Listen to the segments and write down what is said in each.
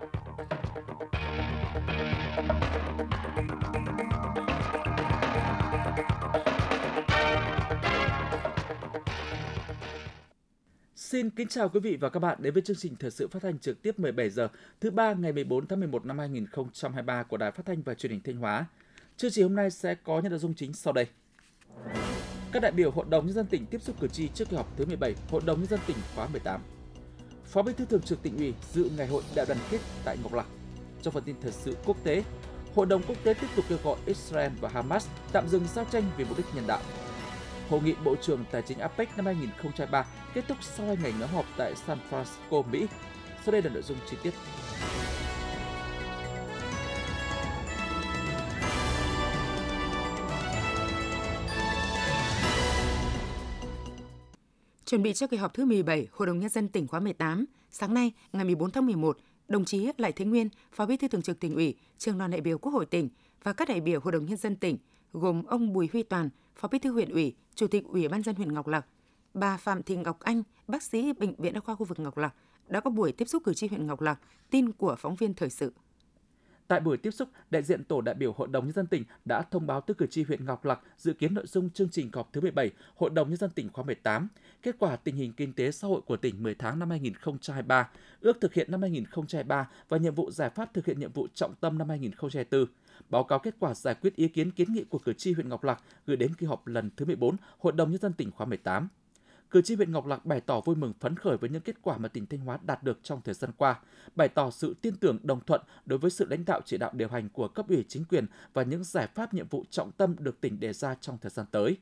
Xin kính chào quý vị và các bạn đến với chương trình thời sự phát thanh trực tiếp 17 giờ, thứ ba ngày 14 tháng 11 năm 2023 của Đài Phát thanh và Truyền hình Thanh Hóa. Chương trình hôm nay sẽ có những nội dung chính sau đây. Các đại biểu Hội đồng nhân dân tỉnh tiếp xúc cử tri trước kỳ họp thứ 17 Hội đồng nhân dân tỉnh khóa 18. Phó Bí thư Thường trực Tỉnh ủy dự ngày hội đại đoàn kết tại Ngọc Lặc. Trong phần tin thời sự quốc tế, Hội đồng quốc tế tiếp tục kêu gọi Israel và Hamas tạm dừng giao tranh vì mục đích nhân đạo. Hội nghị Bộ trưởng Tài chính APEC năm 2023 kết thúc sau hai ngày nhóm họp tại San Francisco, Mỹ. Sau đây là nội dung chi tiết. Chuẩn bị cho kỳ họp thứ 17 Hội đồng Nhân dân tỉnh khóa 18, sáng nay, ngày 14 tháng 11, đồng chí Lại Thế Nguyên, Phó Bí thư Thường trực tỉnh ủy, trường đoàn đại biểu Quốc hội tỉnh và các đại biểu Hội đồng Nhân dân tỉnh, gồm ông Bùi Huy Toàn, Phó Bí thư huyện ủy, Chủ tịch Ủy ban dân huyện Ngọc Lặc, bà Phạm Thị Ngọc Anh, bác sĩ Bệnh viện Đa khoa khu vực Ngọc Lặc, đã có buổi tiếp xúc cử tri huyện Ngọc Lặc, tin của phóng viên thời sự. Tại buổi tiếp xúc, đại diện tổ đại biểu Hội đồng nhân dân tỉnh đã thông báo tới cử tri huyện Ngọc Lặc dự kiến nội dung chương trình họp thứ 17 Hội đồng nhân dân tỉnh khóa 18, kết quả tình hình kinh tế xã hội của tỉnh 10 tháng năm 2023, ước thực hiện năm 2023 và nhiệm vụ giải pháp thực hiện nhiệm vụ trọng tâm năm 2024. Báo cáo kết quả giải quyết ý kiến kiến nghị của cử tri huyện Ngọc Lặc gửi đến kỳ họp lần thứ 14 Hội đồng nhân dân tỉnh khóa 18 cử tri huyện Ngọc Lặc bày tỏ vui mừng phấn khởi với những kết quả mà tỉnh Thanh Hóa đạt được trong thời gian qua, bày tỏ sự tin tưởng đồng thuận đối với sự lãnh đạo chỉ đạo điều hành của cấp ủy chính quyền và những giải pháp nhiệm vụ trọng tâm được tỉnh đề ra trong thời gian tới.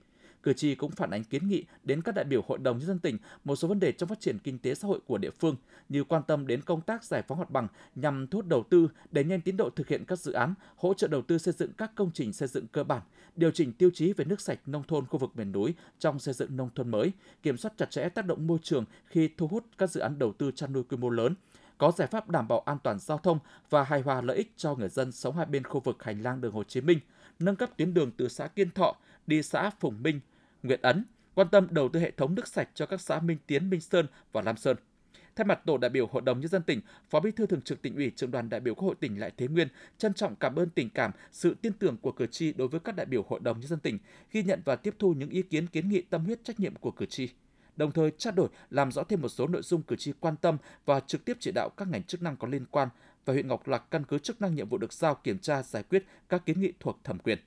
Cử tri cũng phản ánh kiến nghị đến các đại biểu Hội đồng nhân dân tỉnh một số vấn đề trong phát triển kinh tế xã hội của địa phương như quan tâm đến công tác giải phóng mặt bằng nhằm thu hút đầu tư, đẩy nhanh tiến độ thực hiện các dự án, hỗ trợ đầu tư xây dựng các công trình xây dựng cơ bản, điều chỉnh tiêu chí về nước sạch nông thôn khu vực miền núi trong xây dựng nông thôn mới, kiểm soát chặt chẽ tác động môi trường khi thu hút các dự án đầu tư chăn nuôi quy mô lớn, có giải pháp đảm bảo an toàn giao thông và hài hòa lợi ích cho người dân sống hai bên khu vực hành lang đường Hồ Chí Minh, nâng cấp tuyến đường từ xã Kiên Thọ đi xã Phùng Minh, Nguyện Ấn, quan tâm đầu tư hệ thống nước sạch cho các xã Minh Tiến, Minh Sơn và Lam Sơn. Thay mặt tổ đại biểu Hội đồng nhân dân tỉnh, Phó Bí thư Thường trực tỉnh ủy, trưởng đoàn đại biểu Quốc hội tỉnh Lại Thế Nguyên trân trọng cảm ơn tình cảm, sự tin tưởng của cử tri đối với các đại biểu Hội đồng nhân dân tỉnh, ghi nhận và tiếp thu những ý kiến kiến nghị tâm huyết trách nhiệm của cử tri. Đồng thời trao đổi làm rõ thêm một số nội dung cử tri quan tâm và trực tiếp chỉ đạo các ngành chức năng có liên quan. Và huyện Ngọc Lặc căn cứ chức năng nhiệm vụ được giao kiểm tra giải quyết các kiến nghị thuộc thẩm quyền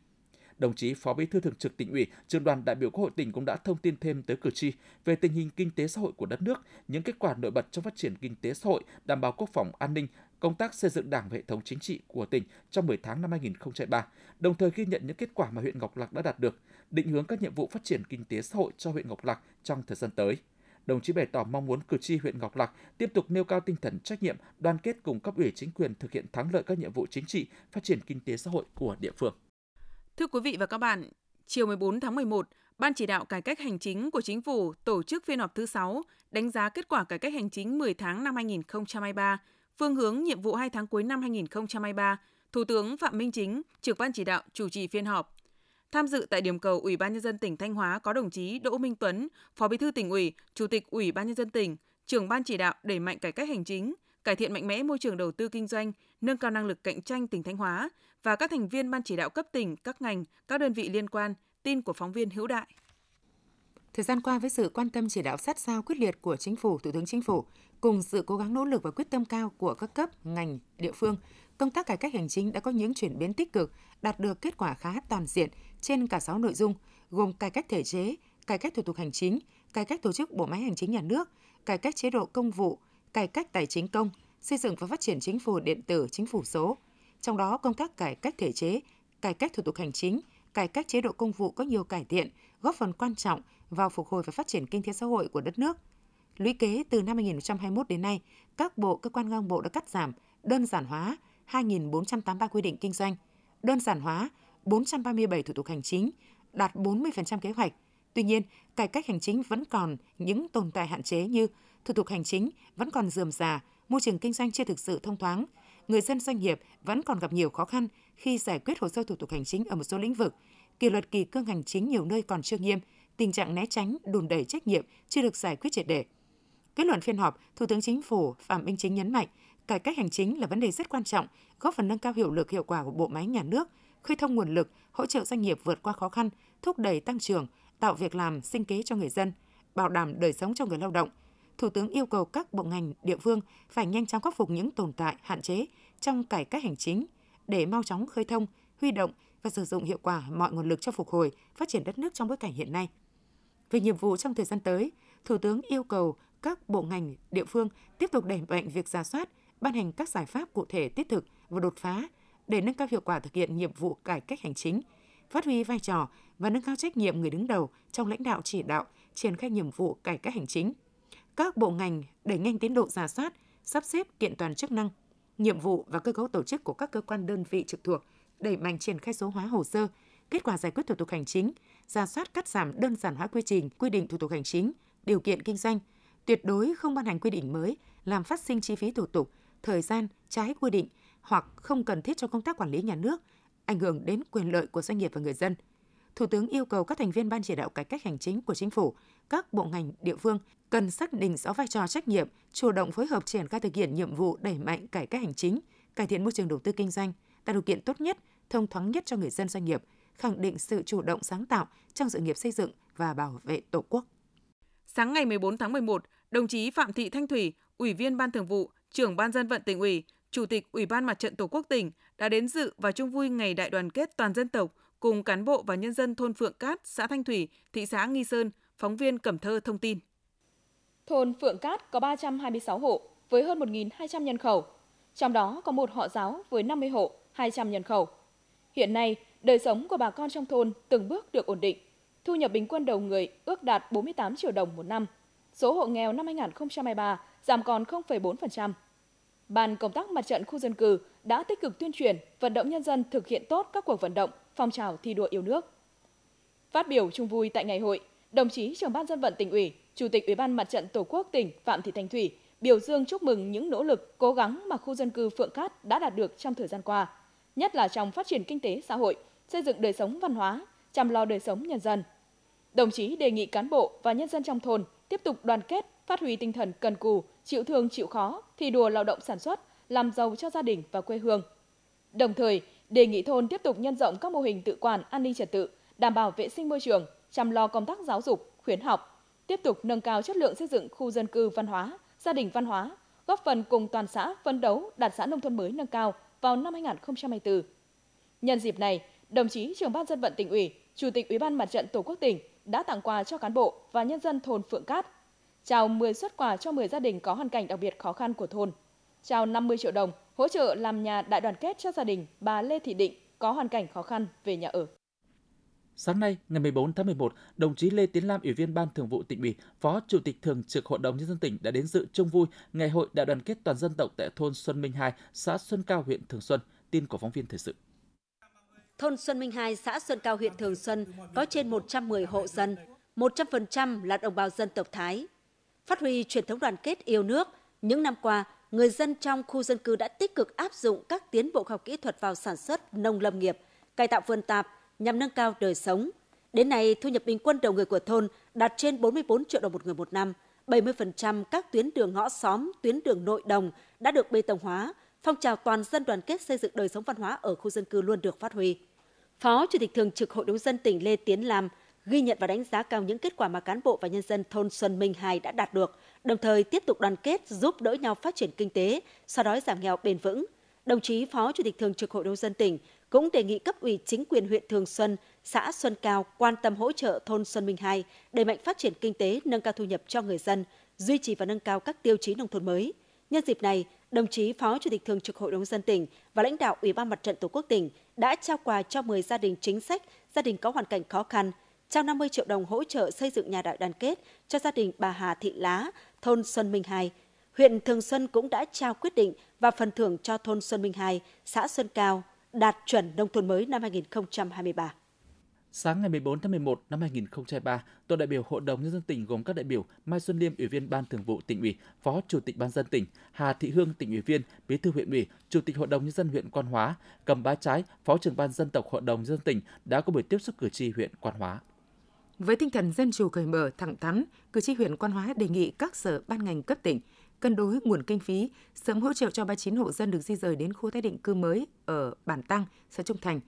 đồng chí Phó Bí thư Thường trực Tỉnh ủy, trường đoàn đại biểu Quốc hội tỉnh cũng đã thông tin thêm tới cử tri về tình hình kinh tế xã hội của đất nước, những kết quả nổi bật trong phát triển kinh tế xã hội, đảm bảo quốc phòng an ninh, công tác xây dựng Đảng và hệ thống chính trị của tỉnh trong 10 tháng năm 2023, đồng thời ghi nhận những kết quả mà huyện Ngọc Lặc đã đạt được, định hướng các nhiệm vụ phát triển kinh tế xã hội cho huyện Ngọc Lặc trong thời gian tới đồng chí bày tỏ mong muốn cử tri huyện Ngọc Lặc tiếp tục nêu cao tinh thần trách nhiệm, đoàn kết cùng cấp ủy chính quyền thực hiện thắng lợi các nhiệm vụ chính trị, phát triển kinh tế xã hội của địa phương. Thưa quý vị và các bạn, chiều 14 tháng 11, Ban chỉ đạo cải cách hành chính của chính phủ tổ chức phiên họp thứ 6 đánh giá kết quả cải cách hành chính 10 tháng năm 2023, phương hướng nhiệm vụ 2 tháng cuối năm 2023, Thủ tướng Phạm Minh Chính, trưởng ban chỉ đạo chủ trì phiên họp. Tham dự tại điểm cầu Ủy ban nhân dân tỉnh Thanh Hóa có đồng chí Đỗ Minh Tuấn, Phó Bí thư tỉnh ủy, Chủ tịch Ủy ban nhân dân tỉnh, trưởng ban chỉ đạo đẩy mạnh cải cách hành chính, cải thiện mạnh mẽ môi trường đầu tư kinh doanh, nâng cao năng lực cạnh tranh tỉnh Thanh Hóa và các thành viên ban chỉ đạo cấp tỉnh, các ngành, các đơn vị liên quan, tin của phóng viên Hữu Đại. Thời gian qua với sự quan tâm chỉ đạo sát sao quyết liệt của Chính phủ, Thủ tướng Chính phủ cùng sự cố gắng nỗ lực và quyết tâm cao của các cấp, ngành, địa phương, công tác cải cách hành chính đã có những chuyển biến tích cực, đạt được kết quả khá toàn diện trên cả 6 nội dung, gồm cải cách thể chế, cải cách thủ tục hành chính, cải cách tổ chức bộ máy hành chính nhà nước, cải cách chế độ công vụ, cải cách tài chính công, xây dựng và phát triển chính phủ điện tử, chính phủ số. Trong đó, công tác cải cách thể chế, cải cách thủ tục hành chính, cải cách chế độ công vụ có nhiều cải thiện, góp phần quan trọng vào phục hồi và phát triển kinh tế xã hội của đất nước. Lũy kế từ năm 2021 đến nay, các bộ cơ quan ngang bộ đã cắt giảm, đơn giản hóa 2.483 quy định kinh doanh, đơn giản hóa 437 thủ tục hành chính, đạt 40% kế hoạch. Tuy nhiên, cải cách hành chính vẫn còn những tồn tại hạn chế như thủ tục hành chính vẫn còn dườm già, môi trường kinh doanh chưa thực sự thông thoáng, người dân doanh nghiệp vẫn còn gặp nhiều khó khăn khi giải quyết hồ sơ thủ tục hành chính ở một số lĩnh vực, kỷ luật kỳ cương hành chính nhiều nơi còn chưa nghiêm, tình trạng né tránh, đùn đẩy trách nhiệm chưa được giải quyết triệt để. Kết luận phiên họp, Thủ tướng Chính phủ Phạm Minh Chính nhấn mạnh, cải cách hành chính là vấn đề rất quan trọng, góp phần nâng cao hiệu lực hiệu quả của bộ máy nhà nước, khơi thông nguồn lực, hỗ trợ doanh nghiệp vượt qua khó khăn, thúc đẩy tăng trưởng, tạo việc làm, sinh kế cho người dân, bảo đảm đời sống cho người lao động. Thủ tướng yêu cầu các bộ ngành, địa phương phải nhanh chóng khắc phục những tồn tại, hạn chế trong cải cách hành chính để mau chóng khơi thông, huy động và sử dụng hiệu quả mọi nguồn lực cho phục hồi, phát triển đất nước trong bối cảnh hiện nay. Về nhiệm vụ trong thời gian tới, Thủ tướng yêu cầu các bộ ngành, địa phương tiếp tục đẩy mạnh việc ra soát, ban hành các giải pháp cụ thể thiết thực và đột phá để nâng cao hiệu quả thực hiện nhiệm vụ cải cách hành chính, phát huy vai trò và nâng cao trách nhiệm người đứng đầu trong lãnh đạo chỉ đạo, triển khai nhiệm vụ cải cách hành chính. Các bộ ngành đẩy nhanh tiến độ giả soát, sắp xếp kiện toàn chức năng, nhiệm vụ và cơ cấu tổ chức của các cơ quan đơn vị trực thuộc, đẩy mạnh triển khai số hóa hồ sơ, kết quả giải quyết thủ tục hành chính, giả soát cắt giảm đơn giản hóa quy trình, quy định thủ tục hành chính, điều kiện kinh doanh, tuyệt đối không ban hành quy định mới làm phát sinh chi phí thủ tục, thời gian trái quy định hoặc không cần thiết cho công tác quản lý nhà nước, ảnh hưởng đến quyền lợi của doanh nghiệp và người dân. Thủ tướng yêu cầu các thành viên ban chỉ đạo cải cách hành chính của chính phủ, các bộ ngành địa phương cần xác định rõ vai trò trách nhiệm, chủ động phối hợp triển khai thực hiện nhiệm vụ đẩy mạnh cải cách hành chính, cải thiện môi trường đầu tư kinh doanh, tạo điều kiện tốt nhất, thông thoáng nhất cho người dân doanh nghiệp, khẳng định sự chủ động sáng tạo trong sự nghiệp xây dựng và bảo vệ Tổ quốc. Sáng ngày 14 tháng 11, đồng chí Phạm Thị Thanh Thủy, Ủy viên Ban Thường vụ, trưởng Ban dân vận tỉnh ủy, Chủ tịch Ủy ban Mặt trận Tổ quốc tỉnh đã đến dự và chung vui ngày đại đoàn kết toàn dân tộc cùng cán bộ và nhân dân thôn Phượng Cát, xã Thanh Thủy, thị xã Nghi Sơn, phóng viên Cẩm Thơ thông tin. Thôn Phượng Cát có 326 hộ với hơn 1.200 nhân khẩu, trong đó có một họ giáo với 50 hộ, 200 nhân khẩu. Hiện nay, đời sống của bà con trong thôn từng bước được ổn định. Thu nhập bình quân đầu người ước đạt 48 triệu đồng một năm. Số hộ nghèo năm 2023 giảm còn 0,4%. Ban công tác mặt trận khu dân cư đã tích cực tuyên truyền, vận động nhân dân thực hiện tốt các cuộc vận động, phong trào thi đua yêu nước. Phát biểu chung vui tại ngày hội, đồng chí trưởng ban dân vận tỉnh ủy, Chủ tịch Ủy ban Mặt trận Tổ quốc tỉnh Phạm Thị Thanh Thủy biểu dương chúc mừng những nỗ lực, cố gắng mà khu dân cư Phượng Cát đã đạt được trong thời gian qua, nhất là trong phát triển kinh tế xã hội, xây dựng đời sống văn hóa, chăm lo đời sống nhân dân. Đồng chí đề nghị cán bộ và nhân dân trong thôn tiếp tục đoàn kết, phát huy tinh thần cần cù, chịu thương chịu khó, thi đua lao động sản xuất, làm giàu cho gia đình và quê hương. Đồng thời, đề nghị thôn tiếp tục nhân rộng các mô hình tự quản an ninh trật tự, đảm bảo vệ sinh môi trường, chăm lo công tác giáo dục, khuyến học, tiếp tục nâng cao chất lượng xây dựng khu dân cư văn hóa, gia đình văn hóa, góp phần cùng toàn xã phấn đấu đạt xã nông thôn mới nâng cao vào năm 2024. Nhân dịp này, đồng chí trưởng ban dân vận tỉnh ủy, chủ tịch ủy ban mặt trận tổ quốc tỉnh đã tặng quà cho cán bộ và nhân dân thôn Phượng Cát, trao 10 xuất quà cho 10 gia đình có hoàn cảnh đặc biệt khó khăn của thôn, trao 50 triệu đồng hỗ trợ làm nhà đại đoàn kết cho gia đình bà Lê Thị Định có hoàn cảnh khó khăn về nhà ở. Sáng nay, ngày 14 tháng 11, đồng chí Lê Tiến Lam, Ủy viên Ban Thường vụ tỉnh ủy, Phó Chủ tịch Thường trực Hội đồng nhân dân tỉnh đã đến dự chung vui Ngày hội Đại đoàn kết toàn dân tộc tại thôn Xuân Minh 2, xã Xuân Cao, huyện Thường Xuân. Tin của phóng viên thời sự. Thôn Xuân Minh 2, xã Xuân Cao, huyện Thường Xuân có trên 110 hộ dân, 100% là đồng bào dân tộc Thái. Phát huy truyền thống đoàn kết yêu nước, những năm qua, người dân trong khu dân cư đã tích cực áp dụng các tiến bộ khoa học kỹ thuật vào sản xuất nông lâm nghiệp, cải tạo vườn tạp nhằm nâng cao đời sống. Đến nay, thu nhập bình quân đầu người của thôn đạt trên 44 triệu đồng một người một năm. 70% các tuyến đường ngõ xóm, tuyến đường nội đồng đã được bê tông hóa, phong trào toàn dân đoàn kết xây dựng đời sống văn hóa ở khu dân cư luôn được phát huy. Phó Chủ tịch Thường trực Hội đồng dân tỉnh Lê Tiến Lam ghi nhận và đánh giá cao những kết quả mà cán bộ và nhân dân thôn Xuân Minh 2 đã đạt được, đồng thời tiếp tục đoàn kết giúp đỡ nhau phát triển kinh tế, xóa đói giảm nghèo bền vững. Đồng chí Phó Chủ tịch Thường trực Hội đồng dân tỉnh cũng đề nghị cấp ủy chính quyền huyện Thường Xuân, xã Xuân Cao quan tâm hỗ trợ thôn Xuân Minh 2, đẩy mạnh phát triển kinh tế, nâng cao thu nhập cho người dân, duy trì và nâng cao các tiêu chí nông thôn mới. Nhân dịp này, đồng chí Phó Chủ tịch Thường trực Hội đồng dân tỉnh và lãnh đạo Ủy ban Mặt trận Tổ quốc tỉnh đã trao quà cho 10 gia đình chính sách, gia đình có hoàn cảnh khó khăn, trao 50 triệu đồng hỗ trợ xây dựng nhà đại đoàn kết cho gia đình bà Hà Thị Lá, thôn Xuân Minh 2. Huyện Thường Xuân cũng đã trao quyết định và phần thưởng cho thôn Xuân Minh 2, xã Xuân Cao, đạt chuẩn nông thôn mới năm 2023. Sáng ngày 14 tháng 11 năm 2023, tổ đại biểu Hội đồng nhân dân tỉnh gồm các đại biểu Mai Xuân Liêm, Ủy viên Ban Thường vụ tỉnh ủy, Phó Chủ tịch Ban dân tỉnh, Hà Thị Hương, tỉnh ủy viên, Bí thư huyện ủy, Chủ tịch Hội đồng nhân dân huyện Quan Hóa, Cầm Bá Trái, Phó trưởng Ban dân tộc Hội đồng nhân dân tỉnh đã có buổi tiếp xúc cử tri huyện Quan Hóa. Với tinh thần dân chủ cởi mở, thẳng thắn, cử tri huyện Quan Hóa đề nghị các sở ban ngành cấp tỉnh cân đối nguồn kinh phí, sớm hỗ trợ cho 39 hộ dân được di rời đến khu tái định cư mới ở Bản Tăng, xã Trung Thành,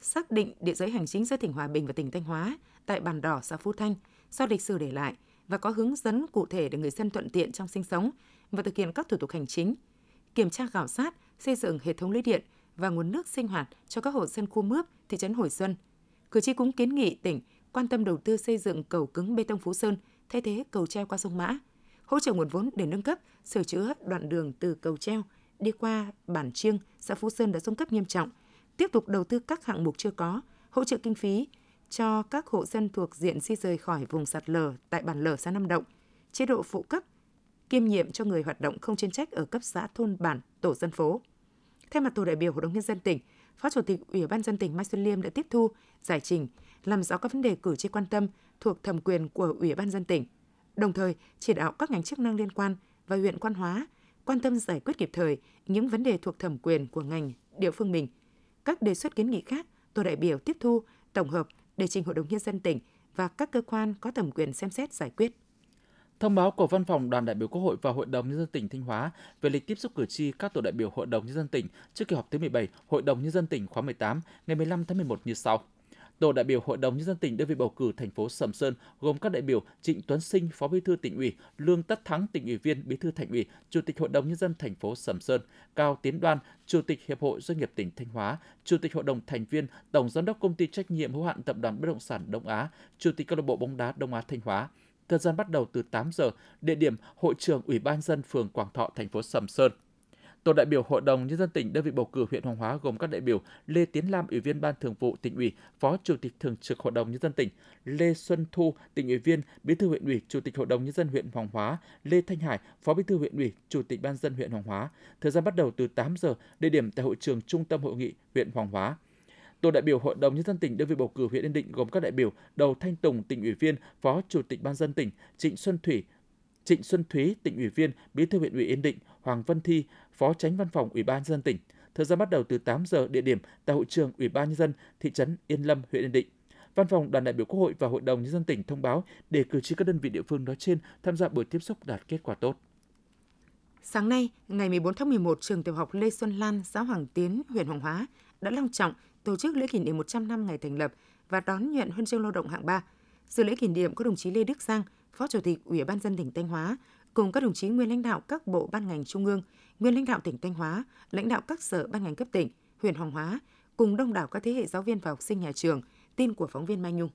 xác định địa giới hành chính giữa tỉnh Hòa Bình và tỉnh Thanh Hóa tại Bản Đỏ, xã Phú Thanh do lịch sử để lại và có hướng dẫn cụ thể để người dân thuận tiện trong sinh sống và thực hiện các thủ tục hành chính, kiểm tra khảo sát, xây dựng hệ thống lưới điện và nguồn nước sinh hoạt cho các hộ dân khu mướp, thị trấn Hồi Xuân. Cử tri cũng kiến nghị tỉnh quan tâm đầu tư xây dựng cầu cứng bê tông Phú Sơn thay thế cầu treo qua sông Mã, hỗ trợ nguồn vốn để nâng cấp, sửa chữa đoạn đường từ cầu treo đi qua bản Chiêng, xã Phú Sơn đã xuống cấp nghiêm trọng, tiếp tục đầu tư các hạng mục chưa có, hỗ trợ kinh phí cho các hộ dân thuộc diện di rời khỏi vùng sạt lở tại bản lở xã Nam Động, chế độ phụ cấp, kiêm nhiệm cho người hoạt động không chuyên trách ở cấp xã thôn bản, tổ dân phố. Thay mặt tổ đại biểu Hội đồng nhân dân tỉnh, Phó Chủ tịch Ủy ban dân tỉnh Mai Xuân Liêm đã tiếp thu, giải trình, làm rõ các vấn đề cử tri quan tâm thuộc thẩm quyền của Ủy ban dân tỉnh, đồng thời chỉ đạo các ngành chức năng liên quan và huyện Quan Hóa quan tâm giải quyết kịp thời những vấn đề thuộc thẩm quyền của ngành, địa phương mình. Các đề xuất kiến nghị khác, tổ đại biểu tiếp thu, tổng hợp để trình Hội đồng Nhân dân tỉnh và các cơ quan có thẩm quyền xem xét giải quyết. Thông báo của Văn phòng Đoàn đại biểu Quốc hội và Hội đồng Nhân dân tỉnh Thanh Hóa về lịch tiếp xúc cử tri các tổ đại biểu Hội đồng Nhân dân tỉnh trước kỳ họp thứ 17 Hội đồng Nhân dân tỉnh khóa 18 ngày 15 tháng 11 như sau. Tổ đại biểu Hội đồng Nhân dân tỉnh đơn vị bầu cử thành phố Sầm Sơn gồm các đại biểu Trịnh Tuấn Sinh, Phó Bí thư tỉnh ủy, Lương Tất Thắng, tỉnh ủy viên, Bí thư thành ủy, Chủ tịch Hội đồng Nhân dân thành phố Sầm Sơn, Cao Tiến Đoan, Chủ tịch Hiệp hội Doanh nghiệp tỉnh Thanh Hóa, Chủ tịch Hội đồng thành viên, Tổng giám đốc Công ty trách nhiệm hữu hạn Tập đoàn Bất động sản Đông Á, Chủ tịch câu lạc bộ bóng đá Đông Á Thanh Hóa. Thời gian bắt đầu từ 8 giờ, địa điểm Hội trường Ủy ban dân phường Quảng Thọ, thành phố Sầm Sơn. Tổ đại biểu Hội đồng Nhân dân tỉnh đơn vị bầu cử huyện Hoàng Hóa gồm các đại biểu Lê Tiến Lam, Ủy viên Ban Thường vụ tỉnh ủy, Phó Chủ tịch Thường trực Hội đồng Nhân dân tỉnh, Lê Xuân Thu, tỉnh ủy viên, Bí thư huyện ủy, Chủ tịch Hội đồng Nhân dân huyện Hoàng Hóa, Lê Thanh Hải, Phó Bí thư huyện ủy, Chủ tịch Ban dân huyện Hoàng Hóa. Thời gian bắt đầu từ 8 giờ, địa điểm tại hội trường Trung tâm Hội nghị huyện Hoàng Hóa. Tổ đại biểu Hội đồng Nhân dân tỉnh đơn vị bầu cử huyện Yên Định gồm các đại biểu Đầu Thanh Tùng, tỉnh ủy viên, Phó Chủ tịch Ban dân tỉnh, Trịnh Xuân Thủy, Trịnh Xuân Thúy, tỉnh ủy viên, Bí thư huyện ủy Yên Định, Hoàng Văn Thi, Phó Tránh Văn phòng Ủy ban dân tỉnh. Thời gian bắt đầu từ 8 giờ, địa điểm tại hội trường Ủy ban nhân dân thị trấn Yên Lâm, huyện Yên Định. Văn phòng Đoàn đại biểu Quốc hội và Hội đồng nhân dân tỉnh thông báo để cử tri các đơn vị địa phương nói trên tham gia buổi tiếp xúc đạt kết quả tốt. Sáng nay, ngày 14 tháng 11, trường tiểu học Lê Xuân Lan, xã Hoàng Tiến, huyện Hoàng Hóa đã long trọng tổ chức lễ kỷ niệm 100 năm ngày thành lập và đón nhận huân chương lao động hạng 3. Dự lễ kỷ niệm có đồng chí Lê Đức Giang, Phó Chủ tịch Ủy ban dân tỉnh Thanh Hóa, cùng các đồng chí nguyên lãnh đạo các bộ ban ngành trung ương, nguyên lãnh đạo tỉnh Thanh Hóa, lãnh đạo các sở ban ngành cấp tỉnh, huyện Hoàng Hóa, cùng đông đảo các thế hệ giáo viên và học sinh nhà trường, tin của phóng viên Mai Nhung.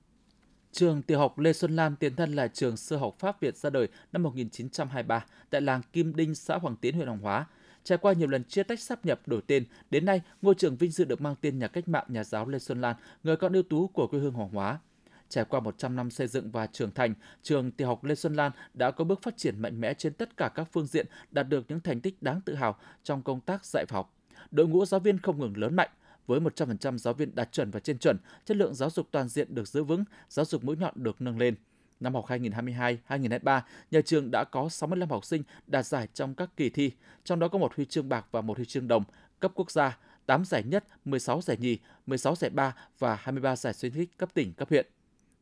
Trường tiểu học Lê Xuân lam tiền thân là trường sơ học Pháp Việt ra đời năm 1923 tại làng Kim Đinh, xã Hoàng Tiến, huyện Hoàng Hóa. Trải qua nhiều lần chia tách sắp nhập đổi tên, đến nay ngôi trường vinh dự được mang tên nhà cách mạng nhà giáo Lê Xuân Lan, người con ưu tú của quê hương Hoàng Hóa. Trải qua 100 năm xây dựng và trưởng thành, trường tiểu học Lê Xuân Lan đã có bước phát triển mạnh mẽ trên tất cả các phương diện, đạt được những thành tích đáng tự hào trong công tác dạy và học. Đội ngũ giáo viên không ngừng lớn mạnh, với 100% giáo viên đạt chuẩn và trên chuẩn, chất lượng giáo dục toàn diện được giữ vững, giáo dục mũi nhọn được nâng lên. Năm học 2022-2023, nhà trường đã có 65 học sinh đạt giải trong các kỳ thi, trong đó có một huy chương bạc và một huy chương đồng cấp quốc gia, 8 giải nhất, 16 giải nhì, 16 giải ba và 23 giải khuyến khích cấp tỉnh, cấp huyện.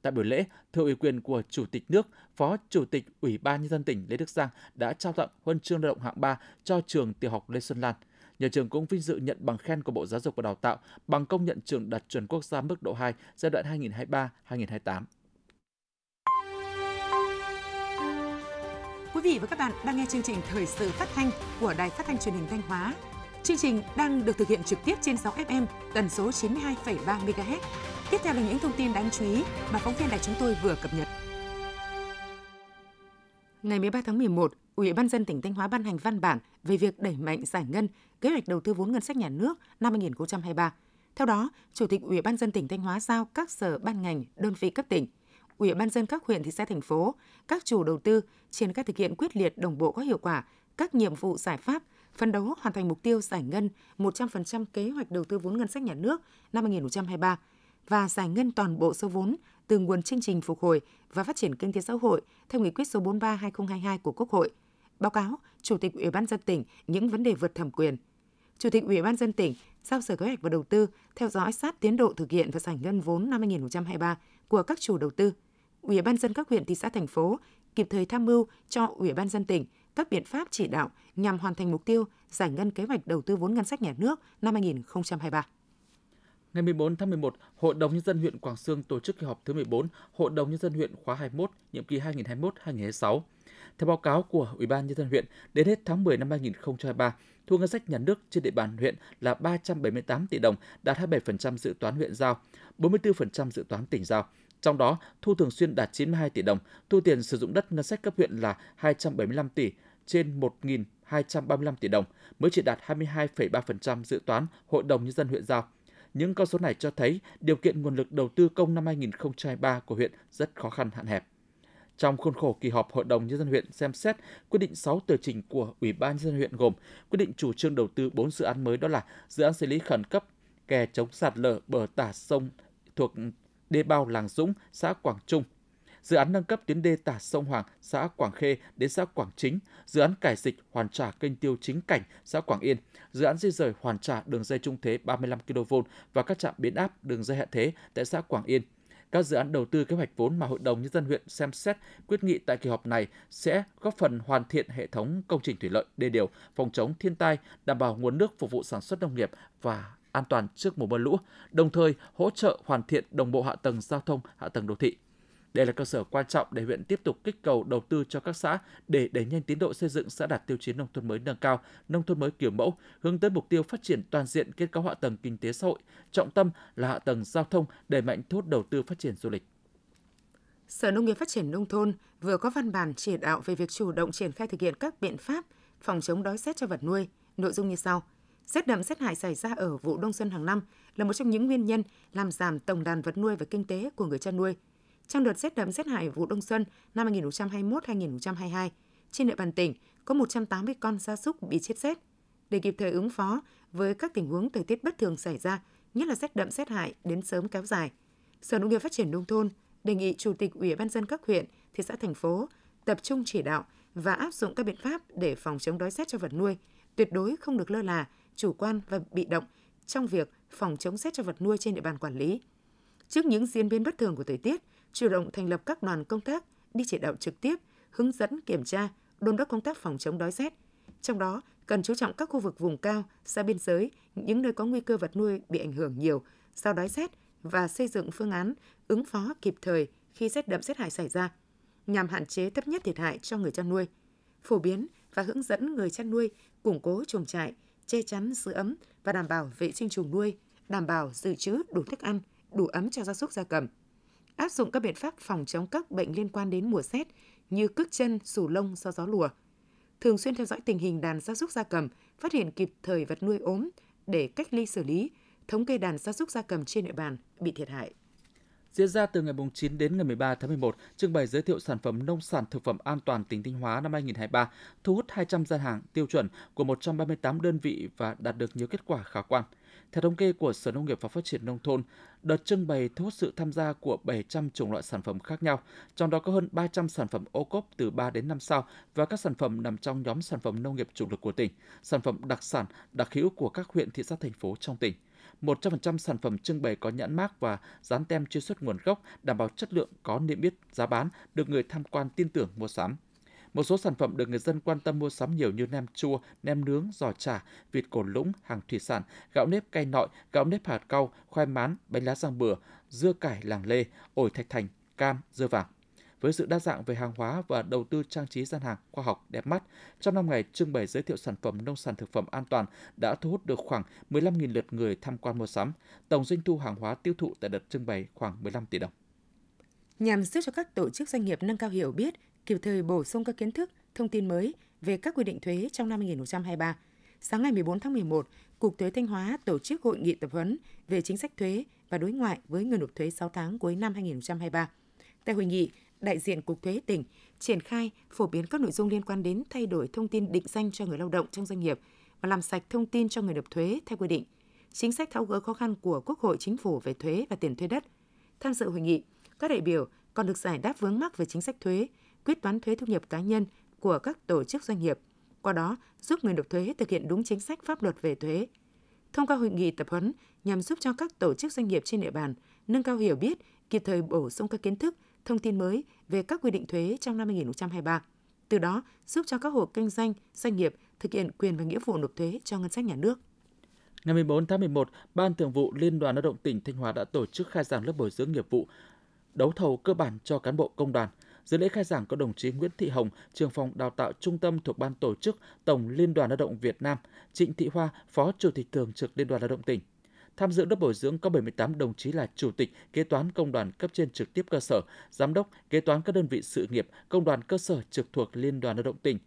Tại buổi lễ, thưa ủy quyền của Chủ tịch nước, Phó Chủ tịch Ủy ban Nhân dân tỉnh Lê Đức Giang đã trao tặng huân chương lao động hạng 3 cho trường tiểu học Lê Xuân Lan. Nhà trường cũng vinh dự nhận bằng khen của Bộ Giáo dục và Đào tạo bằng công nhận trường đạt chuẩn quốc gia mức độ 2 giai đoạn 2023-2028. Quý vị và các bạn đang nghe chương trình Thời sự phát thanh của Đài Phát thanh Truyền hình Thanh Hóa. Chương trình đang được thực hiện trực tiếp trên 6 FM tần số 92,3 MHz. Tiếp theo là những thông tin đáng chú ý mà phóng viên đài chúng tôi vừa cập nhật. Ngày 13 tháng 11, Ủy ban dân tỉnh Thanh Hóa ban hành văn bản về việc đẩy mạnh giải ngân kế hoạch đầu tư vốn ngân sách nhà nước năm 2023. Theo đó, Chủ tịch Ủy ban dân tỉnh Thanh Hóa giao các sở ban ngành, đơn vị cấp tỉnh, Ủy ban dân các huyện thị xã thành phố, các chủ đầu tư triển khai thực hiện quyết liệt đồng bộ có hiệu quả các nhiệm vụ giải pháp phấn đấu hoàn thành mục tiêu giải ngân 100% kế hoạch đầu tư vốn ngân sách nhà nước năm 2023 và giải ngân toàn bộ số vốn từ nguồn chương trình phục hồi và phát triển kinh tế xã hội theo nghị quyết số 43/2022 của Quốc hội. Báo cáo, Chủ tịch Ủy ban dân tỉnh những vấn đề vượt thẩm quyền. Chủ tịch Ủy ban dân tỉnh giao Sở Kế hoạch và Đầu tư theo dõi sát tiến độ thực hiện và giải ngân vốn năm 2023 của các chủ đầu tư. Ủy ban dân các huyện, thị xã, thành phố, kịp thời tham mưu cho Ủy ban dân tỉnh các biện pháp chỉ đạo nhằm hoàn thành mục tiêu giải ngân kế hoạch đầu tư vốn ngân sách nhà nước năm 2023. Ngày 14 tháng 11, Hội đồng Nhân dân huyện Quảng Sương tổ chức kỳ họp thứ 14 Hội đồng Nhân dân huyện khóa 21, nhiệm kỳ 2021-2026. Theo báo cáo của Ủy ban Nhân dân huyện, đến hết tháng 10 năm 2023, thu ngân sách nhà nước trên địa bàn huyện là 378 tỷ đồng, đạt 27% dự toán huyện giao, 44% dự toán tỉnh giao. Trong đó, thu thường xuyên đạt 92 tỷ đồng, thu tiền sử dụng đất ngân sách cấp huyện là 275 tỷ trên 1.235 tỷ đồng, mới chỉ đạt 22,3% dự toán Hội đồng Nhân dân huyện giao. Những con số này cho thấy điều kiện nguồn lực đầu tư công năm 2023 của huyện rất khó khăn hạn hẹp. Trong khuôn khổ kỳ họp, Hội đồng Nhân dân huyện xem xét quyết định 6 tờ trình của Ủy ban Nhân dân huyện gồm quyết định chủ trương đầu tư 4 dự án mới đó là dự án xử lý khẩn cấp kè chống sạt lở bờ tả sông thuộc đê bao Làng Dũng, xã Quảng Trung, dự án nâng cấp tuyến đê tả sông Hoàng, xã Quảng Khê đến xã Quảng Chính, dự án cải dịch hoàn trả kênh tiêu chính cảnh, xã Quảng Yên, dự án di rời hoàn trả đường dây trung thế 35 kV và các trạm biến áp đường dây hạ thế tại xã Quảng Yên. Các dự án đầu tư kế hoạch vốn mà Hội đồng Nhân dân huyện xem xét quyết nghị tại kỳ họp này sẽ góp phần hoàn thiện hệ thống công trình thủy lợi, đê điều, phòng chống thiên tai, đảm bảo nguồn nước phục vụ sản xuất nông nghiệp và an toàn trước mùa mưa lũ, đồng thời hỗ trợ hoàn thiện đồng bộ hạ tầng giao thông, hạ tầng đô thị. Đây là cơ sở quan trọng để huyện tiếp tục kích cầu đầu tư cho các xã để đẩy nhanh tiến độ xây dựng xã đạt tiêu chí nông thôn mới nâng cao, nông thôn mới kiểu mẫu, hướng tới mục tiêu phát triển toàn diện kết cấu hạ tầng kinh tế xã hội, trọng tâm là hạ tầng giao thông, đẩy mạnh thu hút đầu tư phát triển du lịch. Sở Nông nghiệp Phát triển Nông thôn vừa có văn bản chỉ đạo về việc chủ động triển khai thực hiện các biện pháp phòng chống đói rét cho vật nuôi. Nội dung như sau. Rét đậm rét hại xảy ra ở vụ đông xuân hàng năm là một trong những nguyên nhân làm giảm tổng đàn vật nuôi và kinh tế của người chăn nuôi – trong đợt rét đậm rét hại vụ đông xuân năm 2021-2022, trên địa bàn tỉnh có 180 con gia súc bị chết rét. Để kịp thời ứng phó với các tình huống thời tiết bất thường xảy ra, nhất là rét đậm rét hại đến sớm kéo dài, Sở Nông nghiệp Phát triển nông thôn đề nghị Chủ tịch Ủy ban dân các huyện, thị xã thành phố tập trung chỉ đạo và áp dụng các biện pháp để phòng chống đói rét cho vật nuôi, tuyệt đối không được lơ là, chủ quan và bị động trong việc phòng chống rét cho vật nuôi trên địa bàn quản lý. Trước những diễn biến bất thường của thời tiết, chủ động thành lập các đoàn công tác đi chỉ đạo trực tiếp, hướng dẫn kiểm tra, đôn đốc công tác phòng chống đói rét. Trong đó, cần chú trọng các khu vực vùng cao, xa biên giới, những nơi có nguy cơ vật nuôi bị ảnh hưởng nhiều do đói rét và xây dựng phương án ứng phó kịp thời khi rét đậm rét hại xảy ra, nhằm hạn chế thấp nhất thiệt hại cho người chăn nuôi. Phổ biến và hướng dẫn người chăn nuôi củng cố chuồng trại, che chắn giữ ấm và đảm bảo vệ sinh chuồng nuôi, đảm bảo dự trữ đủ thức ăn, đủ ấm cho gia súc gia cầm áp dụng các biện pháp phòng chống các bệnh liên quan đến mùa rét như cước chân, sù lông do gió lùa. Thường xuyên theo dõi tình hình đàn gia súc gia cầm, phát hiện kịp thời vật nuôi ốm để cách ly xử lý, thống kê đàn gia súc gia cầm trên địa bàn bị thiệt hại. Diễn ra từ ngày 9 đến ngày 13 tháng 11, trưng bày giới thiệu sản phẩm nông sản thực phẩm an toàn tỉnh Thanh Hóa năm 2023, thu hút 200 gian hàng tiêu chuẩn của 138 đơn vị và đạt được nhiều kết quả khả quan. Theo thống kê của Sở Nông nghiệp và Phát triển Nông thôn, đợt trưng bày thu hút sự tham gia của 700 chủng loại sản phẩm khác nhau, trong đó có hơn 300 sản phẩm ô cốp từ 3 đến 5 sao và các sản phẩm nằm trong nhóm sản phẩm nông nghiệp chủ lực của tỉnh, sản phẩm đặc sản, đặc hữu của các huyện, thị xã, thành phố trong tỉnh. 100% sản phẩm trưng bày có nhãn mác và dán tem truy xuất nguồn gốc, đảm bảo chất lượng có niêm yết giá bán, được người tham quan tin tưởng mua sắm. Một số sản phẩm được người dân quan tâm mua sắm nhiều như nem chua, nem nướng, giò chả, vịt cổ lũng, hàng thủy sản, gạo nếp cay nọi, gạo nếp hạt cau, khoai mán, bánh lá rang bừa, dưa cải làng lê, ổi thạch thành, cam, dưa vàng. Với sự đa dạng về hàng hóa và đầu tư trang trí gian hàng khoa học đẹp mắt, trong năm ngày trưng bày giới thiệu sản phẩm nông sản thực phẩm an toàn đã thu hút được khoảng 15.000 lượt người tham quan mua sắm. Tổng doanh thu hàng hóa tiêu thụ tại đợt trưng bày khoảng 15 tỷ đồng. Nhằm giúp cho các tổ chức doanh nghiệp nâng cao hiểu biết, kịp thời bổ sung các kiến thức, thông tin mới về các quy định thuế trong năm 2023. Sáng ngày 14 tháng 11, Cục Thuế Thanh Hóa tổ chức hội nghị tập huấn về chính sách thuế và đối ngoại với người nộp thuế 6 tháng cuối năm 2023. Tại hội nghị, đại diện Cục Thuế tỉnh triển khai phổ biến các nội dung liên quan đến thay đổi thông tin định danh cho người lao động trong doanh nghiệp và làm sạch thông tin cho người nộp thuế theo quy định, chính sách tháo gỡ khó khăn của Quốc hội Chính phủ về thuế và tiền thuê đất. Tham dự hội nghị, các đại biểu còn được giải đáp vướng mắc về chính sách thuế, quyết toán thuế thu nhập cá nhân của các tổ chức doanh nghiệp, qua đó giúp người nộp thuế thực hiện đúng chính sách pháp luật về thuế. Thông qua hội nghị tập huấn nhằm giúp cho các tổ chức doanh nghiệp trên địa bàn nâng cao hiểu biết, kịp thời bổ sung các kiến thức, thông tin mới về các quy định thuế trong năm 2023, từ đó giúp cho các hộ kinh doanh, doanh nghiệp thực hiện quyền và nghĩa vụ nộp thuế cho ngân sách nhà nước. Ngày 14 tháng 11, Ban Thường vụ Liên đoàn Lao động tỉnh Thanh Hóa đã tổ chức khai giảng lớp bồi dưỡng nghiệp vụ đấu thầu cơ bản cho cán bộ công đoàn. Dự lễ khai giảng có đồng chí Nguyễn Thị Hồng, trường phòng đào tạo trung tâm thuộc ban tổ chức Tổng Liên đoàn Lao động Việt Nam, Trịnh Thị Hoa, Phó Chủ tịch Thường trực Liên đoàn Lao động tỉnh. Tham dự lớp bồi dưỡng có 78 đồng chí là chủ tịch, kế toán công đoàn cấp trên trực tiếp cơ sở, giám đốc, kế toán các đơn vị sự nghiệp, công đoàn cơ sở trực thuộc Liên đoàn Lao động tỉnh,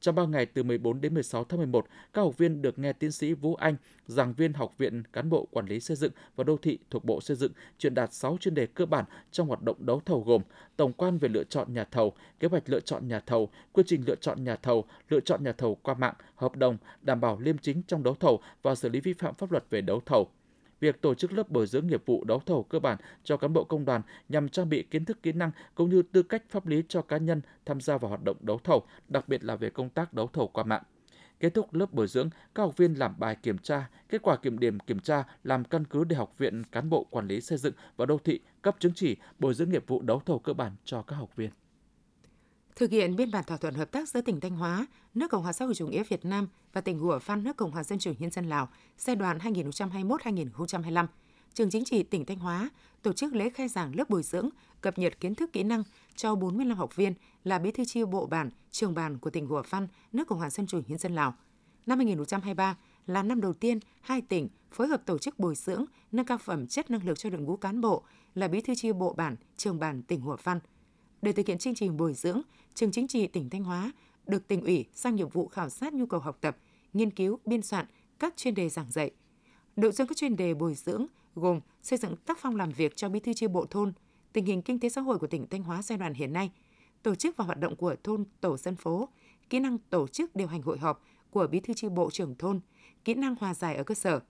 trong 3 ngày từ 14 đến 16 tháng 11, các học viên được nghe tiến sĩ Vũ Anh, giảng viên Học viện Cán bộ Quản lý Xây dựng và Đô thị thuộc Bộ Xây dựng truyền đạt 6 chuyên đề cơ bản trong hoạt động đấu thầu gồm tổng quan về lựa chọn nhà thầu, kế hoạch lựa chọn nhà thầu, quy trình lựa chọn nhà thầu, lựa chọn nhà thầu qua mạng, hợp đồng, đảm bảo liêm chính trong đấu thầu và xử lý vi phạm pháp luật về đấu thầu việc tổ chức lớp bồi dưỡng nghiệp vụ đấu thầu cơ bản cho cán bộ công đoàn nhằm trang bị kiến thức kỹ năng cũng như tư cách pháp lý cho cá nhân tham gia vào hoạt động đấu thầu, đặc biệt là về công tác đấu thầu qua mạng. Kết thúc lớp bồi dưỡng, các học viên làm bài kiểm tra, kết quả kiểm điểm kiểm tra làm căn cứ để Học viện Cán bộ Quản lý Xây dựng và Đô thị cấp chứng chỉ bồi dưỡng nghiệp vụ đấu thầu cơ bản cho các học viên thực hiện biên bản thỏa thuận hợp tác giữa tỉnh Thanh Hóa, nước Cộng hòa xã hội chủ nghĩa Việt Nam và tỉnh Hủa Phan, nước Cộng hòa Dân chủ Nhân dân Lào giai đoạn 2021-2025. Trường chính trị tỉnh Thanh Hóa tổ chức lễ khai giảng lớp bồi dưỡng, cập nhật kiến thức kỹ năng cho 45 học viên là bí thư chi bộ bản, trường bản của tỉnh Hủa Phan, nước Cộng hòa Dân chủ Nhân dân Lào. Năm 2023 là năm đầu tiên hai tỉnh phối hợp tổ chức bồi dưỡng, nâng cao phẩm chất năng lực cho đội ngũ cán bộ là bí thư chi bộ bản, trường bản tỉnh Hủa Phan – để thực hiện chương trình bồi dưỡng, trường chính trị tỉnh Thanh Hóa được tỉnh ủy sang nhiệm vụ khảo sát nhu cầu học tập, nghiên cứu, biên soạn các chuyên đề giảng dạy. Nội dung các chuyên đề bồi dưỡng gồm xây dựng tác phong làm việc cho bí thư chi bộ thôn, tình hình kinh tế xã hội của tỉnh Thanh Hóa giai đoạn hiện nay, tổ chức và hoạt động của thôn tổ dân phố, kỹ năng tổ chức điều hành hội họp của bí thư chi bộ trưởng thôn, kỹ năng hòa giải ở cơ sở,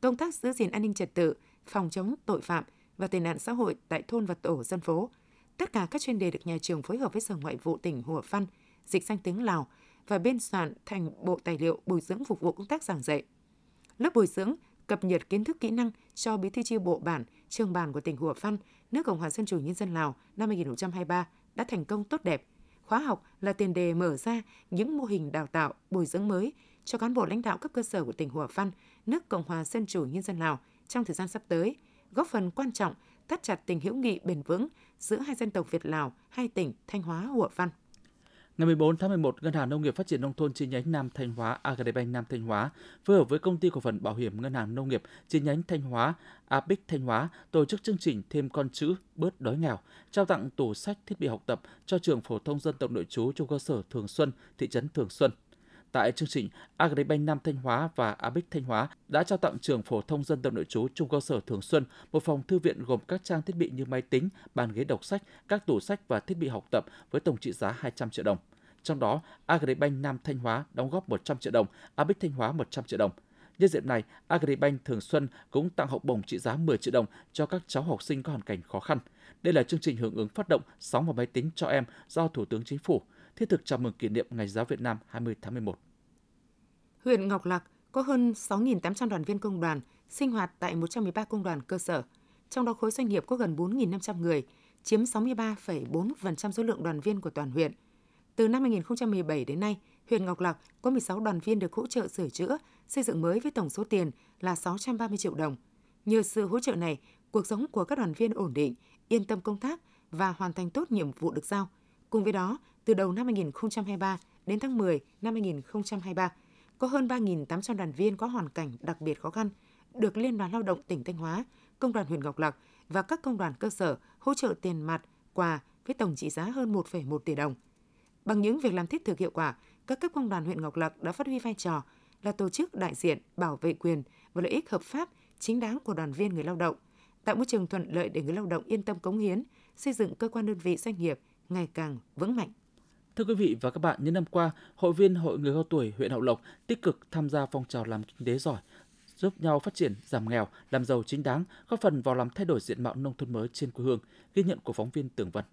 công tác giữ gìn an ninh trật tự, phòng chống tội phạm và tệ nạn xã hội tại thôn và tổ dân phố – Tất cả các chuyên đề được nhà trường phối hợp với Sở Ngoại vụ tỉnh Hùa Phan dịch sang tiếng Lào và biên soạn thành bộ tài liệu bồi dưỡng phục vụ công tác giảng dạy. Lớp bồi dưỡng cập nhật kiến thức kỹ năng cho bí thư chi bộ bản, trường bản của tỉnh Hùa Phan, nước Cộng hòa Dân chủ Nhân dân Lào năm 2023 đã thành công tốt đẹp. Khóa học là tiền đề mở ra những mô hình đào tạo, bồi dưỡng mới cho cán bộ lãnh đạo cấp cơ sở của tỉnh Hùa Phan, nước Cộng hòa Dân chủ Nhân dân Lào trong thời gian sắp tới, góp phần quan trọng thắt chặt tình hữu nghị bền vững giữa hai dân tộc Việt Lào, hai tỉnh Thanh Hóa, Hủa Văn. Ngày 14 tháng 11, Ngân hàng Nông nghiệp Phát triển Nông thôn chi nhánh Nam Thanh Hóa Agribank Nam Thanh Hóa phối hợp với Công ty Cổ phần Bảo hiểm Ngân hàng Nông nghiệp chi nhánh Thanh Hóa Abic Thanh Hóa tổ chức chương trình Thêm con chữ bớt đói nghèo, trao tặng tủ sách thiết bị học tập cho trường phổ thông dân tộc nội trú trung cơ sở Thường Xuân, thị trấn Thường Xuân. Tại chương trình, Agribank Nam Thanh Hóa và Abic Thanh Hóa đã trao tặng trường phổ thông dân tộc nội trú Trung cơ sở Thường Xuân một phòng thư viện gồm các trang thiết bị như máy tính, bàn ghế đọc sách, các tủ sách và thiết bị học tập với tổng trị giá 200 triệu đồng. Trong đó, Agribank Nam Thanh Hóa đóng góp 100 triệu đồng, Abic Thanh Hóa 100 triệu đồng. Nhân dịp này, Agribank Thường Xuân cũng tặng học bổng trị giá 10 triệu đồng cho các cháu học sinh có hoàn cảnh khó khăn. Đây là chương trình hưởng ứng phát động sóng và máy tính cho em do Thủ tướng Chính phủ thiết thực chào mừng kỷ niệm Ngày giáo Việt Nam 20 tháng 11 huyện Ngọc Lặc có hơn 6.800 đoàn viên công đoàn sinh hoạt tại 113 công đoàn cơ sở, trong đó khối doanh nghiệp có gần 4.500 người, chiếm 63,4% số lượng đoàn viên của toàn huyện. Từ năm 2017 đến nay, huyện Ngọc Lặc có 16 đoàn viên được hỗ trợ sửa chữa, xây dựng mới với tổng số tiền là 630 triệu đồng. Nhờ sự hỗ trợ này, cuộc sống của các đoàn viên ổn định, yên tâm công tác và hoàn thành tốt nhiệm vụ được giao. Cùng với đó, từ đầu năm 2023 đến tháng 10 năm 2023, có hơn 3.800 đoàn viên có hoàn cảnh đặc biệt khó khăn được Liên đoàn Lao động tỉnh Thanh Hóa, Công đoàn huyện Ngọc Lặc và các công đoàn cơ sở hỗ trợ tiền mặt, quà với tổng trị giá hơn 1,1 tỷ đồng. Bằng những việc làm thiết thực hiệu quả, các cấp công đoàn huyện Ngọc Lặc đã phát huy vai trò là tổ chức đại diện bảo vệ quyền và lợi ích hợp pháp chính đáng của đoàn viên người lao động, tạo môi trường thuận lợi để người lao động yên tâm cống hiến, xây dựng cơ quan đơn vị doanh nghiệp ngày càng vững mạnh. Thưa quý vị và các bạn, những năm qua, hội viên Hội người cao tuổi huyện Hậu Lộc tích cực tham gia phong trào làm kinh tế giỏi, giúp nhau phát triển, giảm nghèo, làm giàu chính đáng, góp phần vào làm thay đổi diện mạo nông thôn mới trên quê hương, ghi nhận của phóng viên Tường Vân.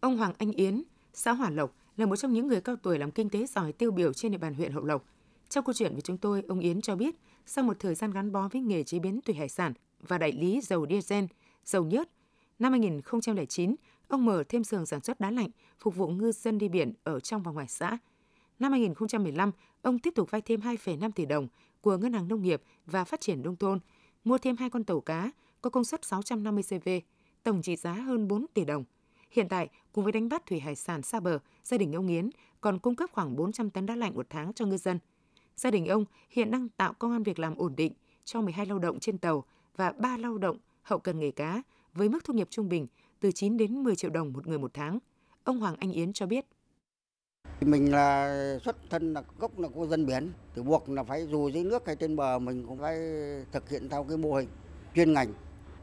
Ông Hoàng Anh Yến, xã Hòa Lộc là một trong những người cao tuổi làm kinh tế giỏi tiêu biểu trên địa bàn huyện Hậu Lộc. Trong câu chuyện với chúng tôi, ông Yến cho biết, sau một thời gian gắn bó với nghề chế biến thủy hải sản và đại lý dầu diesel, dầu nhớt, năm 2009, ông mở thêm xưởng sản xuất đá lạnh phục vụ ngư dân đi biển ở trong và ngoài xã. Năm 2015, ông tiếp tục vay thêm 2,5 tỷ đồng của Ngân hàng Nông nghiệp và Phát triển Nông thôn, mua thêm hai con tàu cá có công suất 650 CV, tổng trị giá hơn 4 tỷ đồng. Hiện tại, cùng với đánh bắt thủy hải sản xa bờ, gia đình ông Yến còn cung cấp khoảng 400 tấn đá lạnh một tháng cho ngư dân. Gia đình ông hiện đang tạo công an việc làm ổn định cho 12 lao động trên tàu và 3 lao động hậu cần nghề cá với mức thu nhập trung bình từ 9 đến 10 triệu đồng một người một tháng. Ông Hoàng Anh Yến cho biết. Mình là xuất thân là gốc là của dân biển, thì buộc là phải dù dưới nước hay trên bờ mình cũng phải thực hiện theo cái mô hình chuyên ngành.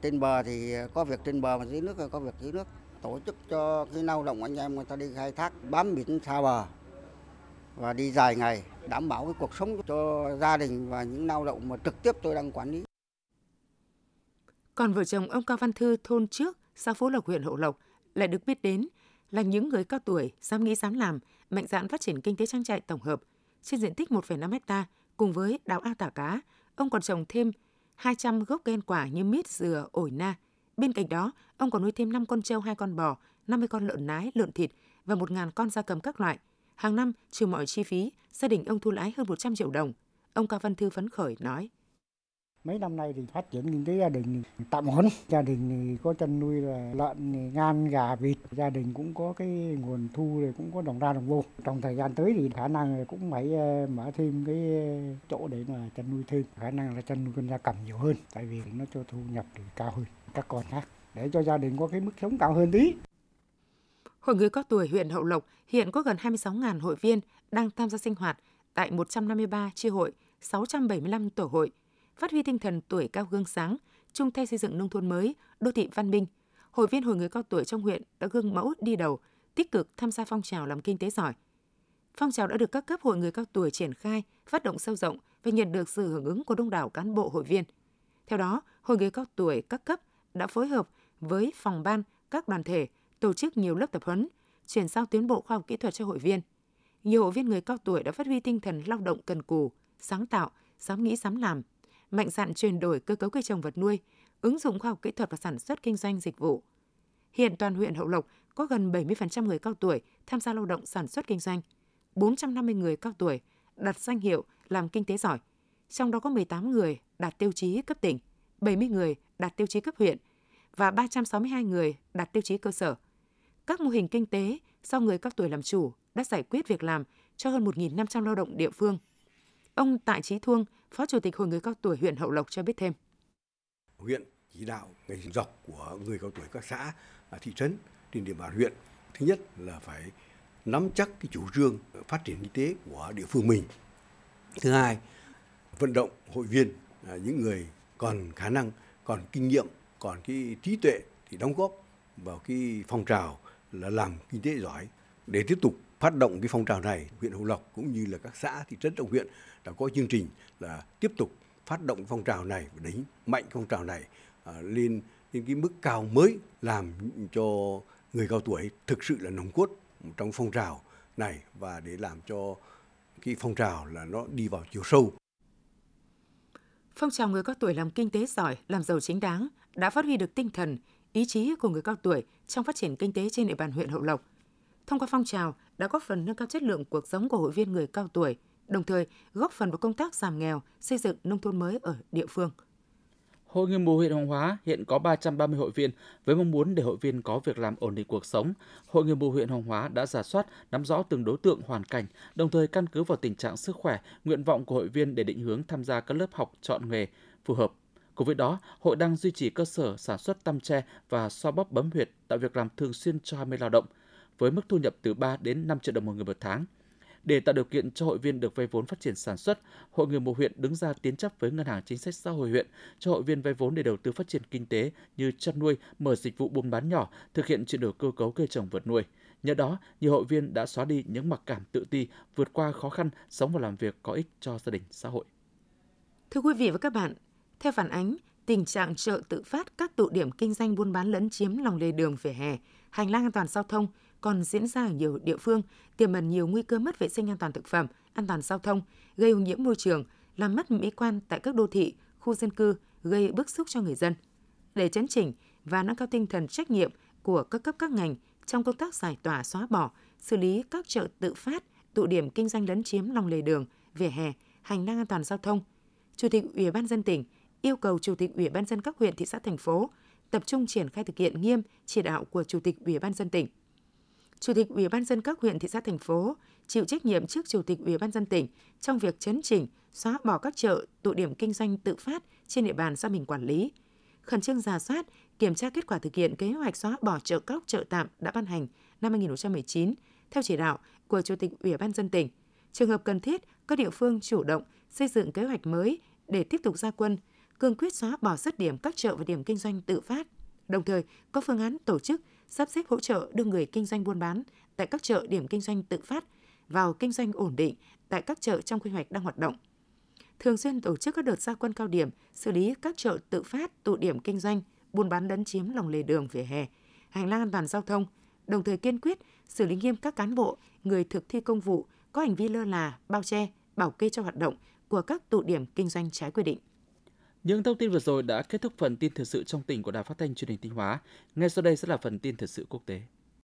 Trên bờ thì có việc trên bờ mà dưới nước thì có việc dưới nước. Tổ chức cho cái lao động anh em người ta đi khai thác bám biển xa bờ và đi dài ngày đảm bảo cái cuộc sống cho gia đình và những lao động mà trực tiếp tôi đang quản lý. Còn vợ chồng ông Cao Văn Thư thôn trước, xã Phú Lộc huyện Hậu Lộc lại được biết đến là những người cao tuổi dám nghĩ dám làm, mạnh dạn phát triển kinh tế trang trại tổng hợp. Trên diện tích 1,5 hecta cùng với đào ao thả cá, ông còn trồng thêm 200 gốc cây ăn quả như mít, dừa, ổi na. Bên cạnh đó, ông còn nuôi thêm 5 con trâu, 2 con bò, 50 con lợn nái, lợn thịt và 1.000 con gia cầm các loại. Hàng năm, trừ mọi chi phí, gia đình ông thu lãi hơn 100 triệu đồng. Ông Cao Văn Thư phấn khởi nói. Mấy năm nay thì phát triển kinh tế gia đình tạm ổn. Gia đình thì có chăn nuôi là lợn, ngan, gà, vịt. Gia đình cũng có cái nguồn thu rồi cũng có đồng ra đồng vô. Trong thời gian tới thì khả năng cũng phải ờ, mở thêm cái ờ, chỗ để mà chăn nuôi thêm. Khả năng là chăn nuôi con gia cầm nhiều hơn. Tại vì nó cho thu nhập thì cao hơn các con khác. Để cho gia đình có cái mức sống cao hơn tí. Hội người cao tuổi huyện Hậu Lộc hiện có gần 26.000 hội viên đang tham gia sinh hoạt tại 153 chi hội, 675 tổ hội, phát huy tinh thần tuổi cao gương sáng, chung tay xây dựng nông thôn mới, đô thị văn minh. Hội viên hội người cao tuổi trong huyện đã gương mẫu đi đầu, tích cực tham gia phong trào làm kinh tế giỏi. Phong trào đã được các cấp hội người cao tuổi triển khai, phát động sâu rộng và nhận được sự hưởng ứng của đông đảo cán bộ hội viên. Theo đó, hội người cao tuổi các cấp đã phối hợp với phòng ban, các đoàn thể tổ chức nhiều lớp tập huấn, chuyển giao tiến bộ khoa học kỹ thuật cho hội viên. Nhiều hội viên người cao tuổi đã phát huy tinh thần lao động cần cù, sáng tạo, dám nghĩ dám làm, mạnh dạn chuyển đổi cơ cấu cây trồng vật nuôi, ứng dụng khoa học kỹ thuật và sản xuất kinh doanh dịch vụ. Hiện toàn huyện Hậu Lộc có gần 70% người cao tuổi tham gia lao động sản xuất kinh doanh, 450 người cao tuổi đạt danh hiệu làm kinh tế giỏi, trong đó có 18 người đạt tiêu chí cấp tỉnh, 70 người đạt tiêu chí cấp huyện và 362 người đạt tiêu chí cơ sở. Các mô hình kinh tế do người cao tuổi làm chủ đã giải quyết việc làm cho hơn 1.500 lao động địa phương. Ông Tại Trí Thuông, Phó Chủ tịch Hội người cao tuổi huyện Hậu Lộc cho biết thêm. Huyện chỉ đạo ngành dọc của người cao tuổi các xã, à, thị trấn trên địa bàn huyện. Thứ nhất là phải nắm chắc cái chủ trương phát triển kinh tế của địa phương mình. Thứ hai, vận động hội viên, à, những người còn khả năng, còn kinh nghiệm, còn cái trí tuệ thì đóng góp vào cái phong trào là làm kinh tế giỏi để tiếp tục phát động cái phong trào này huyện Hậu Lộc cũng như là các xã thị trấn trong huyện đã có chương trình là tiếp tục phát động phong trào này và đánh mạnh phong trào này à, lên những cái mức cao mới làm cho người cao tuổi thực sự là nòng cốt trong phong trào này và để làm cho cái phong trào là nó đi vào chiều sâu. Phong trào người cao tuổi làm kinh tế giỏi, làm giàu chính đáng đã phát huy được tinh thần, ý chí của người cao tuổi trong phát triển kinh tế trên địa bàn huyện Hậu Lộc. Thông qua phong trào đã góp phần nâng cao chất lượng cuộc sống của hội viên người cao tuổi, đồng thời góp phần vào công tác giảm nghèo, xây dựng nông thôn mới ở địa phương. Hội người mù huyện Hoàng Hóa hiện có 330 hội viên với mong muốn để hội viên có việc làm ổn định cuộc sống. Hội người mù huyện Hoàng Hóa đã giả soát, nắm rõ từng đối tượng hoàn cảnh, đồng thời căn cứ vào tình trạng sức khỏe, nguyện vọng của hội viên để định hướng tham gia các lớp học chọn nghề phù hợp. Cùng với đó, hội đang duy trì cơ sở sản xuất tăm tre và xoa bóp bấm huyệt tạo việc làm thường xuyên cho 20 lao động, với mức thu nhập từ 3 đến 5 triệu đồng một người một tháng. Để tạo điều kiện cho hội viên được vay vốn phát triển sản xuất, Hội người mù huyện đứng ra tiến chấp với Ngân hàng Chính sách Xã hội huyện cho hội viên vay vốn để đầu tư phát triển kinh tế như chăn nuôi, mở dịch vụ buôn bán nhỏ, thực hiện chuyển đổi cơ cấu cây trồng vật nuôi. Nhờ đó, nhiều hội viên đã xóa đi những mặc cảm tự ti, vượt qua khó khăn, sống và làm việc có ích cho gia đình, xã hội. Thưa quý vị và các bạn, theo phản ánh, tình trạng chợ tự phát các tụ điểm kinh doanh buôn bán lấn chiếm lòng lề đường vỉa hè, hành lang an toàn giao thông còn diễn ra ở nhiều địa phương, tiềm ẩn nhiều nguy cơ mất vệ sinh an toàn thực phẩm, an toàn giao thông, gây ô nhiễm môi trường, làm mất mỹ quan tại các đô thị, khu dân cư, gây bức xúc cho người dân. Để chấn chỉnh và nâng cao tinh thần trách nhiệm, của các cấp các ngành trong công tác giải tỏa xóa bỏ, xử lý các chợ tự phát, tụ điểm kinh doanh lấn chiếm lòng lề đường, vỉa hè, hành lang an toàn giao thông. Chủ tịch Ủy ban dân tỉnh yêu cầu Chủ tịch Ủy ban dân các huyện, thị xã, thành phố tập trung triển khai thực hiện nghiêm chỉ đạo của Chủ tịch Ủy ban dân tỉnh. Chủ tịch Ủy ban dân các huyện, thị xã, thành phố chịu trách nhiệm trước Chủ tịch Ủy ban dân tỉnh trong việc chấn chỉnh, xóa bỏ các chợ, tụ điểm kinh doanh tự phát trên địa bàn do mình quản lý, khẩn trương giả soát, kiểm tra kết quả thực hiện kế hoạch xóa bỏ chợ cóc chợ tạm đã ban hành năm 2019 theo chỉ đạo của Chủ tịch Ủy ban dân tỉnh. Trường hợp cần thiết, các địa phương chủ động xây dựng kế hoạch mới để tiếp tục ra quân, cương quyết xóa bỏ dứt điểm các chợ và điểm kinh doanh tự phát. Đồng thời, có phương án tổ chức sắp xếp hỗ trợ đưa người kinh doanh buôn bán tại các chợ điểm kinh doanh tự phát vào kinh doanh ổn định tại các chợ trong quy hoạch đang hoạt động. Thường xuyên tổ chức các đợt gia quân cao điểm, xử lý các chợ tự phát, tụ điểm kinh doanh, buôn bán lấn chiếm lòng lề đường vỉa hè, hành lang an toàn giao thông, đồng thời kiên quyết xử lý nghiêm các cán bộ, người thực thi công vụ có hành vi lơ là, bao che, bảo kê cho hoạt động của các tụ điểm kinh doanh trái quy định. Những thông tin vừa rồi đã kết thúc phần tin thời sự trong tỉnh của Đài Phát thanh Truyền hình Thanh Hóa. Ngay sau đây sẽ là phần tin thời sự quốc tế.